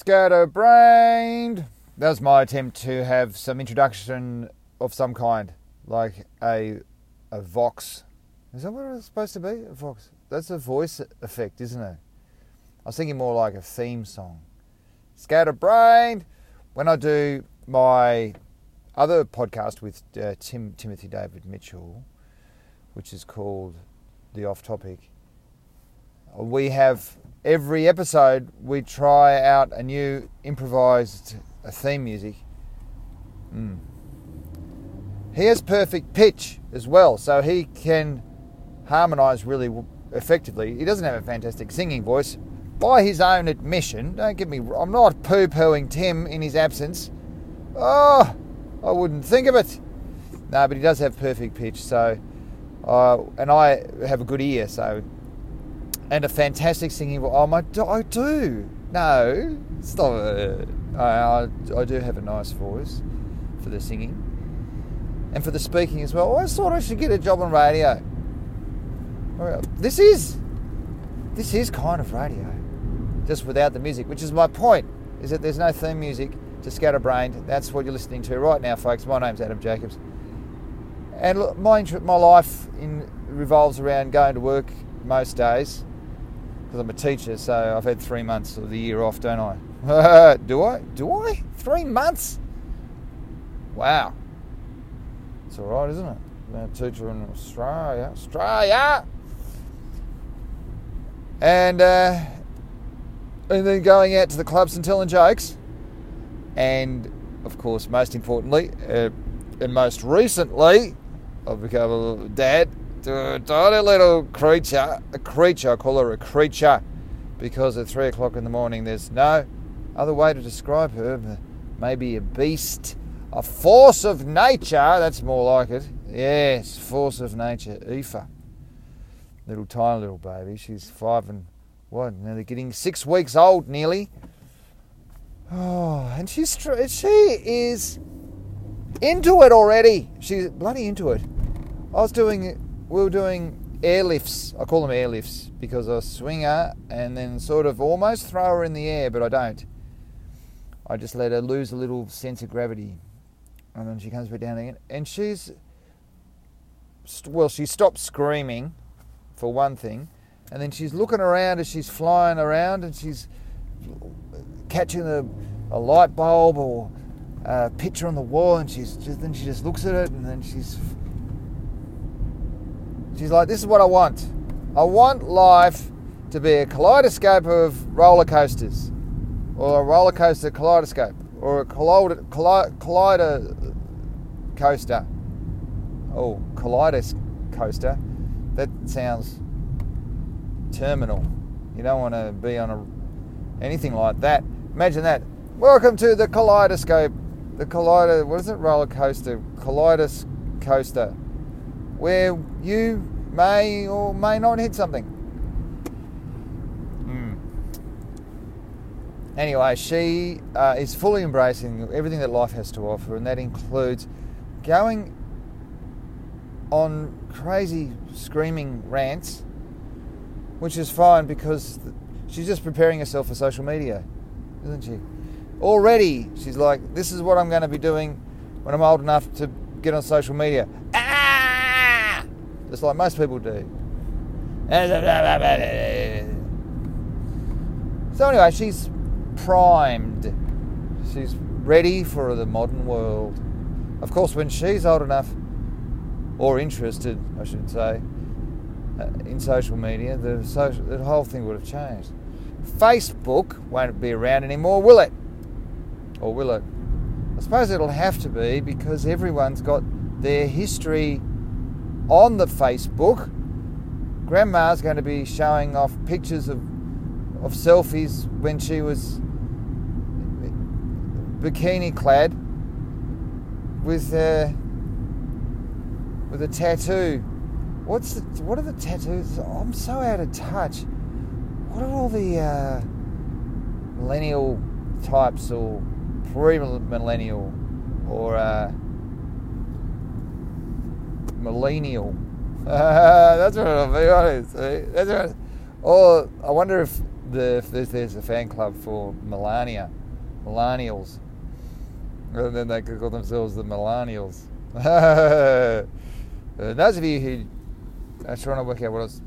Scatterbrained. That was my attempt to have some introduction of some kind, like a a vox. Is that what it's supposed to be? A vox. That's a voice effect, isn't it? I was thinking more like a theme song. Scatterbrained. When I do my other podcast with uh, Tim Timothy David Mitchell, which is called The Off Topic, we have every episode we try out a new improvised theme music. Mm. He has perfect pitch as well, so he can harmonise really effectively. He doesn't have a fantastic singing voice, by his own admission. Don't get me. I'm not poo-pooing Tim in his absence. Oh, I wouldn't think of it. No, but he does have perfect pitch. So, uh, and I have a good ear. So, and a fantastic singing voice. Oh my, I do. No, stop it. I, I, I do have a nice voice for the singing and for the speaking as well. Oh, I thought I should get a job on radio. This is this is kind of radio, just without the music, which is my point. Is that there's no theme music to Scatterbrained. That's what you're listening to right now, folks. My name's Adam Jacobs, and look, my my life in, revolves around going to work most days because I'm a teacher. So I've had three months of the year off, don't I? Do I? Do I? Three months? Wow. It's all right, isn't it? Being a teacher in Australia, Australia, and uh, and then going out to the clubs and telling jokes, and of course, most importantly, uh, and most recently, I've become a dad tiny little creature. A creature, I call her a creature, because at three o'clock in the morning, there's no other way to describe her. Maybe a beast, a force of nature. That's more like it. Yes, force of nature. Aoife, little tiny little baby. She's five and what? Nearly getting six weeks old, nearly. Oh, and she's she is into it already. She's bloody into it. I was doing, we were doing airlifts. I call them airlifts because I swing her and then sort of almost throw her in the air, but I don't. I just let her lose a little sense of gravity, and then she comes back down again. And she's, well, she stopped screaming, for one thing, and then she's looking around as she's flying around, and she's catching a, a light bulb or a picture on the wall, and she's just, then she just looks at it, and then she's she's like, "This is what I want. I want life to be a kaleidoscope of roller coasters, or a roller coaster kaleidoscope, or a collider, collider coaster. Oh, kaleidos coaster. That sounds terminal. You don't want to be on a anything like that. Imagine that. Welcome to the kaleidoscope. The collider, what is it? Roller coaster. Kaleidos coaster. Where you may or may not hit something. Mm. Anyway, she uh, is fully embracing everything that life has to offer, and that includes going on crazy screaming rants, which is fine because she's just preparing herself for social media, isn't she? Already, she's like, this is what I'm going to be doing when I'm old enough to get on social media. Just like most people do. So, anyway, she's primed. She's ready for the modern world. Of course, when she's old enough, or interested, I should say, uh, in social media, the, social, the whole thing would have changed. Facebook won't be around anymore, will it? Or will it? I suppose it'll have to be because everyone's got their history on the Facebook. Grandma's going to be showing off pictures of of selfies when she was bikini clad with uh, with a tattoo. What's the, what are the tattoos? I'm so out of touch. What are all the uh, millennial types or pre-millennial or uh, millennial? that's what I'll be honest. That's what. Or I wonder if the there's, there's a fan club for Melania, millennials, and then they could call themselves the millennials. uh, those of you who are trying to work out what I was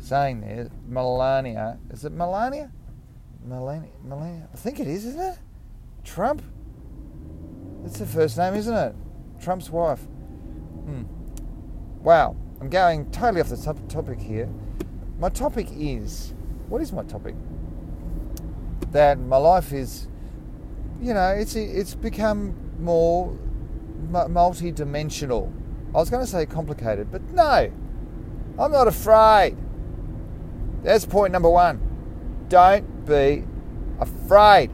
saying there, Melania, is it Melania? Melania, Melania, I think it is, isn't it? Trump. That's the first name, isn't it? Trump's wife. Hmm. Wow, I'm going totally off the top- topic here. My topic is what is my topic? That my life is, you know, it's it's become more multi-dimensional. I was going to say complicated, but no, I'm not afraid. That's point number one. Don't be afraid.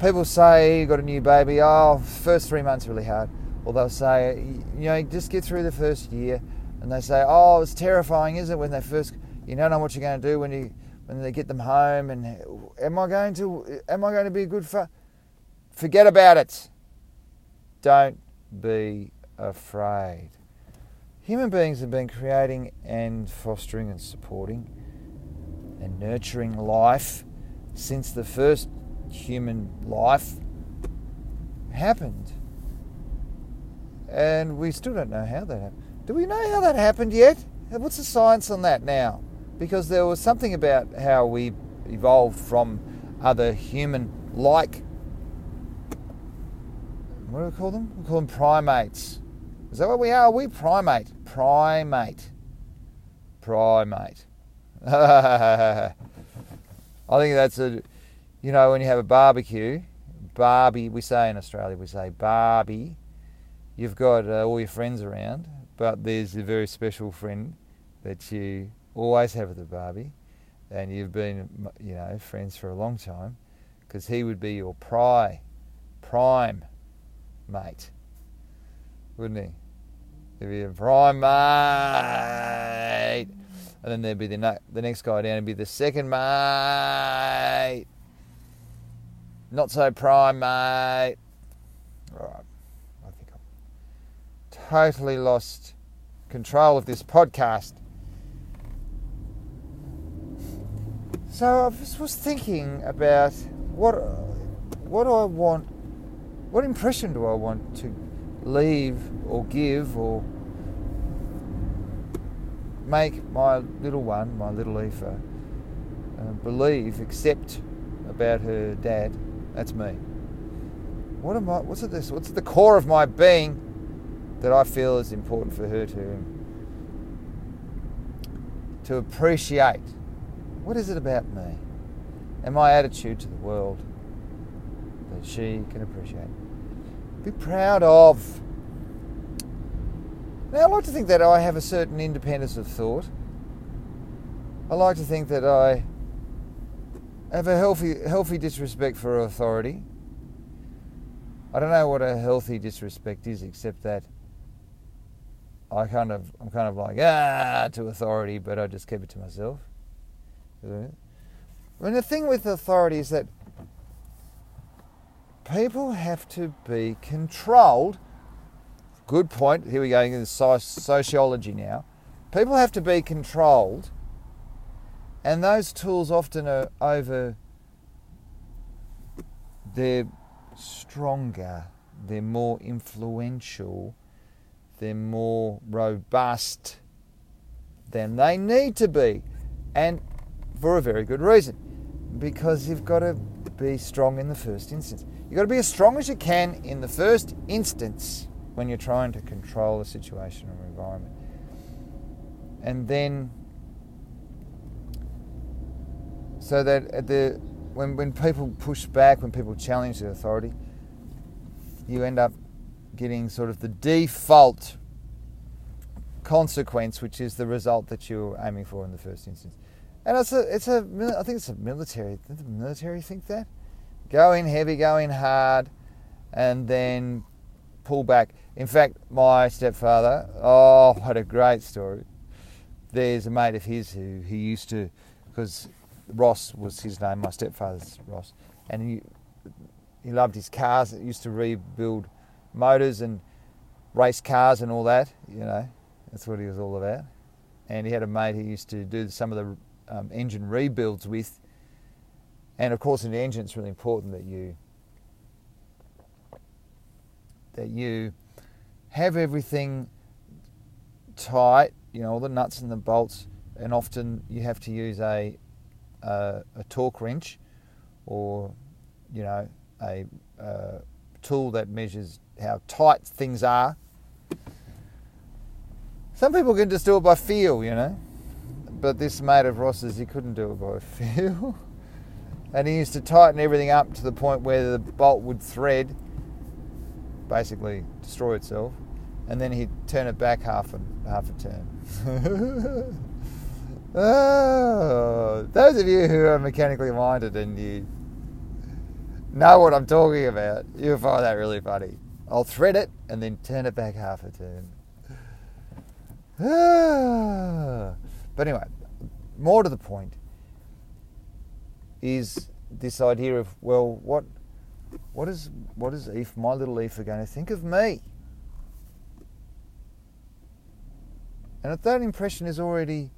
People say you got a new baby. Oh, first three months really hard. Or they'll say, you know, just get through the first year. And they say, oh, it's terrifying, isn't it, when they first, you don't know what you're going to do when you when they get them home. And am I going to am I going to be a good fa? Forget about it. Don't be afraid. Human beings have been creating and fostering and supporting and nurturing life since the first human life happened. And we still don't know how that happened. Do we know how that happened yet? What's the science on that now? Because there was something about how we evolved from other human like. What do we call them? We call them primates. Is that what we are? Are we primate? Primate. Primate. I think that's a, you know, when you have a barbecue, Barbie, we say in Australia, we say Barbie, you've got uh, all your friends around, but there's a very special friend that you always have at the Barbie, and you've been, you know, friends for a long time, because he would be your pry, prime mate, wouldn't he? He'd be a prime mate and then there'd be the, the next guy down and be the second mate. Not so prime mate. Right, I think I'm totally lost control of this podcast. So I was thinking about what what do I want, what impression do I want to leave or give or make my little one, my little Aoife, uh, believe, accept about her dad, that's me. What am I? What's at this? What's at the core of my being that I feel is important for her to to appreciate? What is it about me and my attitude to the world that she can appreciate? Be proud of. Now, I like to think that I have a certain independence of thought. I like to think that I have a healthy, healthy disrespect for authority. I don't know what a healthy disrespect is, except that I kind of, I'm kind of like ah to authority, but I just keep it to myself. And the thing with authority is that people have to be controlled Good point. Here we go into sociology now. People have to be controlled, and those tools often are over. They're stronger. They're more influential. They're more robust than they need to be, and for a very good reason. Because you've got to be strong in the first instance. You've got to be as strong as you can in the first instance when you're trying to control a situation or environment. And then, so that at the when when people push back, when people challenge the authority, you end up getting sort of the default consequence, which is the result that you're aiming for in the first instance. And it's a, it's a, I think it's a military. Did the military think that? Go in heavy, go in hard, and then pull back. In fact, my stepfather, oh, what a great story. There's a mate of his who he used to, because Ross was his name, my stepfather's Ross, and he, he loved his cars. He used to rebuild motors and race cars and all that, you know, that's what he was all about. And he had a mate he used to do some of the um, engine rebuilds with And of course, in the engine, it's really important that you that you have everything tight, you know, all the nuts and the bolts, and often you have to use a a, a torque wrench or you know a, a tool that measures how tight things are. Some people can just do it by feel, you know, but this mate of Ross's, he couldn't do it by feel. and he used to tighten everything up to the point where the bolt would thread, basically destroy itself, and then he'd turn it back half a half a turn. oh, those of you who are mechanically minded and you know what I'm talking about, you'll find that really funny. I'll thread it and then turn it back half a turn. but anyway, more to the point is this idea of well, what what is what is my little Eve, going to think of me? And if that impression is already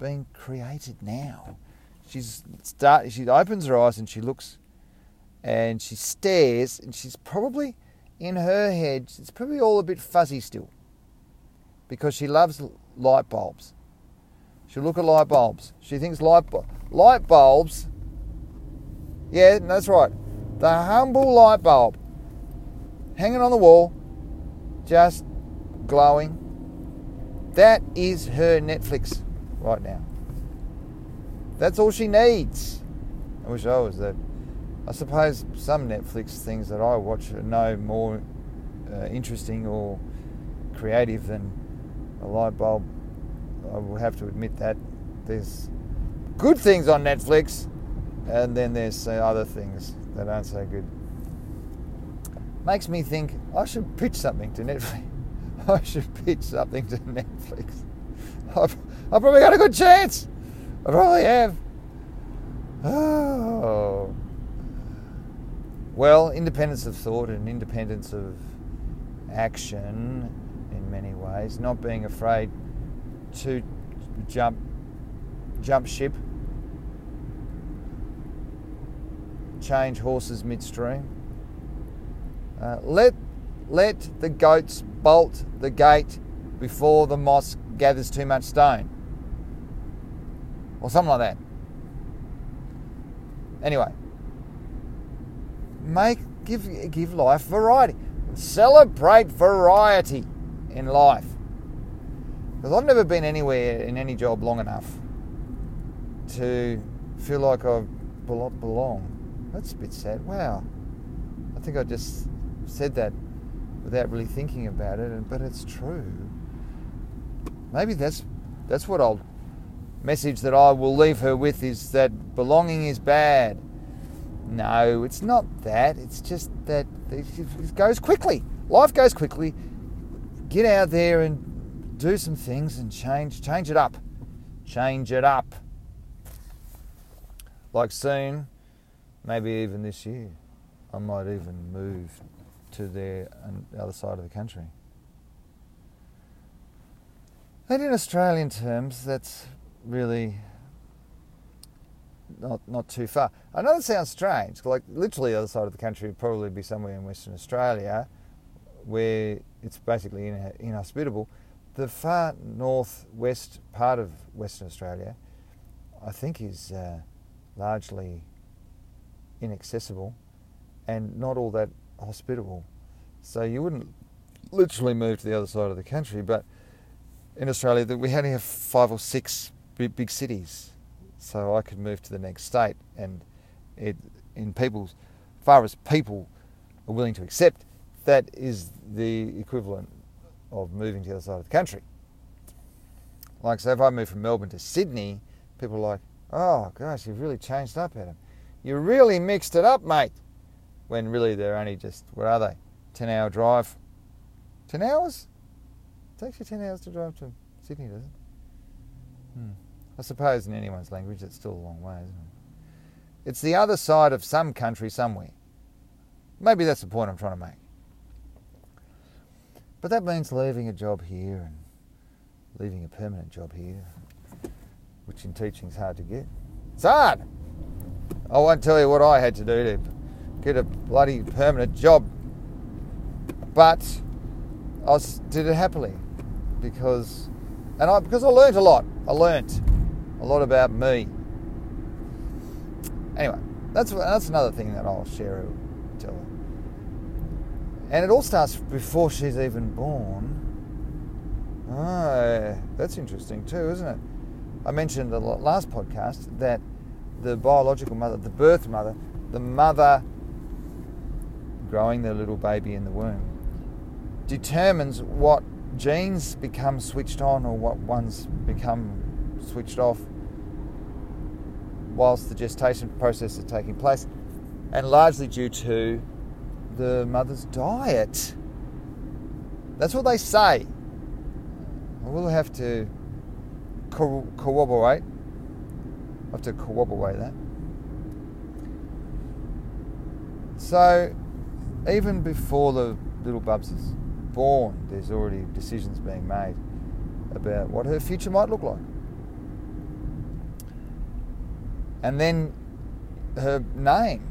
being created now, she's start. She opens her eyes and she looks, and she stares, and she's probably in her head. It's probably all a bit fuzzy still, because she loves light bulbs. She'll look at light bulbs. She thinks light light bulbs yeah, that's right. The humble light bulb hanging on the wall, just glowing. That is her Netflix right now. That's all she needs. I wish I was that. I suppose some Netflix things that I watch are no more uh, interesting or creative than a light bulb. I will have to admit that. There's good things on Netflix, and then there's other things that aren't so good. Makes me think I should pitch something to Netflix. I should pitch something to Netflix. I've, I've probably got a good chance. I probably have. Oh. Well, independence of thought and independence of action in many ways, not being afraid to jump jump ship change horses midstream. Uh, let, let the goats bolt the gate before the moss gathers too much stone. Or something like that. Anyway, make give give life variety. Celebrate variety in life. Because I've never been anywhere in any job long enough to feel like I belong. That's a bit sad. Wow. I think I just said that without really thinking about it, but it's true. Maybe that's that's what I'll message that I will leave her with is that belonging is bad. No, it's not that. It's just that it goes quickly. Life goes quickly. Get out there and do some things and change change it up. Change it up. Like soon maybe even this year, I might even move to the other side of the country. And in Australian terms, that's really not not too far. I know it sounds strange. Like literally, the other side of the country would probably be somewhere in Western Australia, where it's basically inhospitable. The far northwest part of Western Australia, I think, is uh, largely inaccessible and not all that hospitable. So you wouldn't literally move to the other side of the country, but in Australia we only have five or six big, big cities, so I could move to the next state, and it, in people's, far as people are willing to accept, that is the equivalent of moving to the other side of the country. Like, so if I move from Melbourne to Sydney, people are like, oh gosh, you've really changed up, Adam. You really mixed it up, mate. When really they're only just, what are they? 10 hour drive. 10 hours? It takes you 10 hours to drive to Sydney, doesn't it? Hmm. I suppose in anyone's language it's still a long way, isn't it? It's the other side of some country somewhere. Maybe that's the point I'm trying to make. But that means leaving a job here and leaving a permanent job here, which in teaching is hard to get. It's hard. I won't tell you what I had to do to get a bloody permanent job, but I did it happily because, and I because I learnt a lot. I learnt a lot about me. Anyway, that's that's another thing that I'll share tell her. And it all starts before she's even born. Oh, that's interesting too, isn't it? I mentioned the last podcast that the biological mother, the birth mother, the mother growing the little baby in the womb, determines what genes become switched on or what ones become switched off whilst the gestation process is taking place, and largely due to the mother's diet. That's what they say. We'll have to co- corroborate. We'll have to corroborate that. So, even before the little Bubs is born, there's already decisions being made about what her future might look like. And then her name.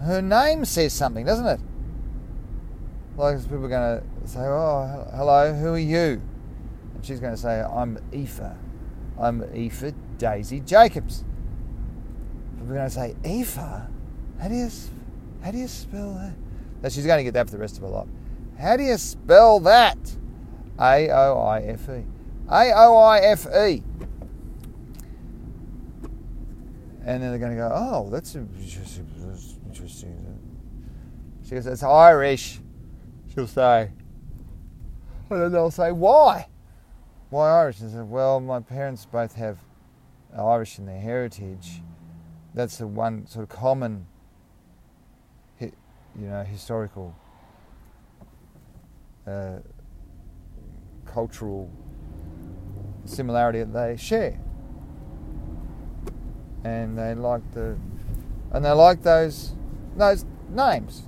Her name says something, doesn't it? Like people are going to say, "Oh, hello, who are you?" And she's going to say, "I'm Aoife. I'm Aoife Daisy Jacobs." People are going to say, "Aoife? How do you how do you spell that?" Now she's going to get that for the rest of her life. How do you spell that? A O I F E. A O I F E. And then they're going to go, "Oh, that's interesting." She goes, "It's Irish." she'll say, and then they'll say, why? Why Irish? And I said, well, my parents both have Irish in their heritage. That's the one sort of common, you know, historical, uh, cultural similarity that they share. And they like the, and they like those, those names,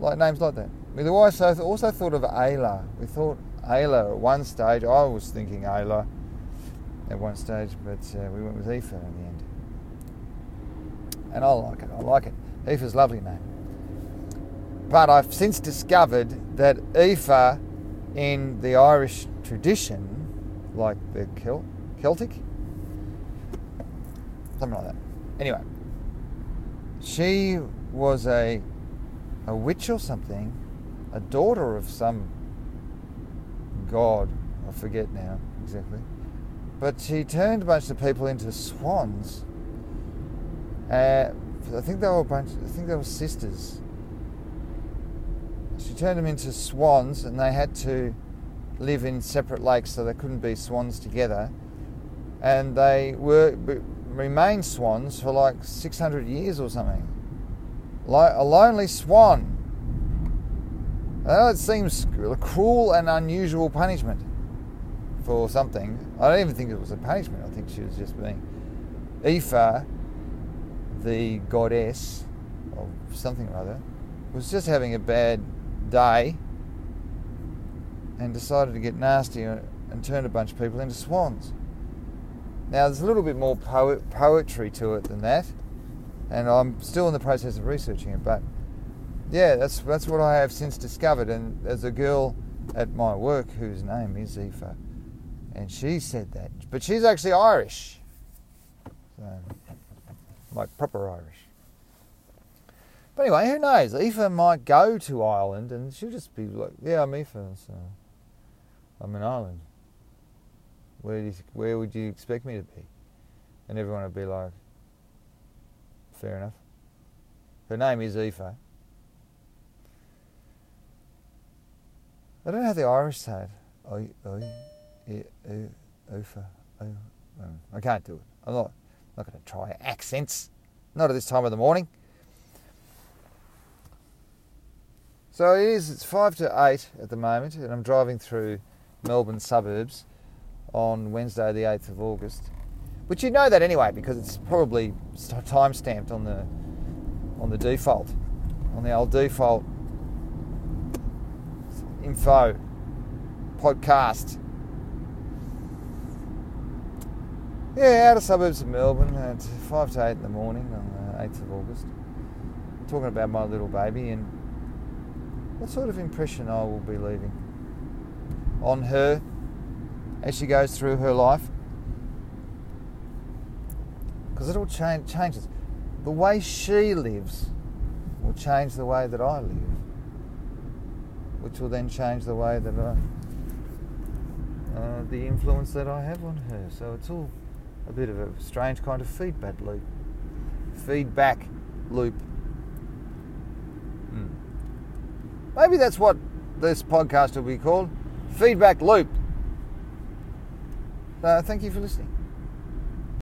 like names like that. We also also thought of Ayla. We thought Ayla at one stage. I was thinking Ayla at one stage, but uh, we went with Aoife in the end. And I like it. I like it. Aoife's a lovely name. But I've since discovered that Aoife, in the Irish tradition, like the Celt- Celtic, something like that. Anyway, she was a a witch or something a daughter of some god. I forget now exactly. But she turned a bunch of people into swans. Uh, I think they were a bunch. I think they were sisters. She turned them into swans, and they had to live in separate lakes, so they couldn't be swans together. And they were remained swans for like 600 years or something. Like a lonely swan I know it seems a cruel and unusual punishment for something. I don't even think it was a punishment. I think she was just being. Aoife, the goddess of something or other, was just having a bad day and decided to get nasty and turn a bunch of people into swans. Now, there's a little bit more poet, poetry to it than that, and I'm still in the process of researching it, but yeah, that's that's what I have since discovered. And there's a girl at my work whose name is Aoife, and she said that, but she's actually Irish, so, like proper Irish. But anyway, who knows? Aoife might go to Ireland, and she'll just be like, "Yeah, I'm Aoife, so I'm in Ireland. Where you, where would you expect me to be?" And everyone would be like, "Fair enough." Her name is Aoife. I don't know how the Irish say it. I, um, I can't do it. I'm not, not going to try accents. Not at this time of the morning. So it is, it's five to eight at the moment, and I'm driving through Melbourne suburbs on Wednesday, the 8th of August. But you know that anyway, because it's probably time stamped on the on the default, on the old default info podcast. Yeah, outer suburbs of Melbourne at 5 to 8 in the morning on the 8th of August. Talking about my little baby and what sort of impression I will be leaving on her as she goes through her life. Because it all change, changes. The way she lives will change the way that I live, which will then change the way that I, uh, the influence that I have on her. So it's all a bit of a strange kind of feedback loop. Feedback loop. Hmm. Maybe that's what this podcast will be called Feedback Loop. Uh, thank you for listening.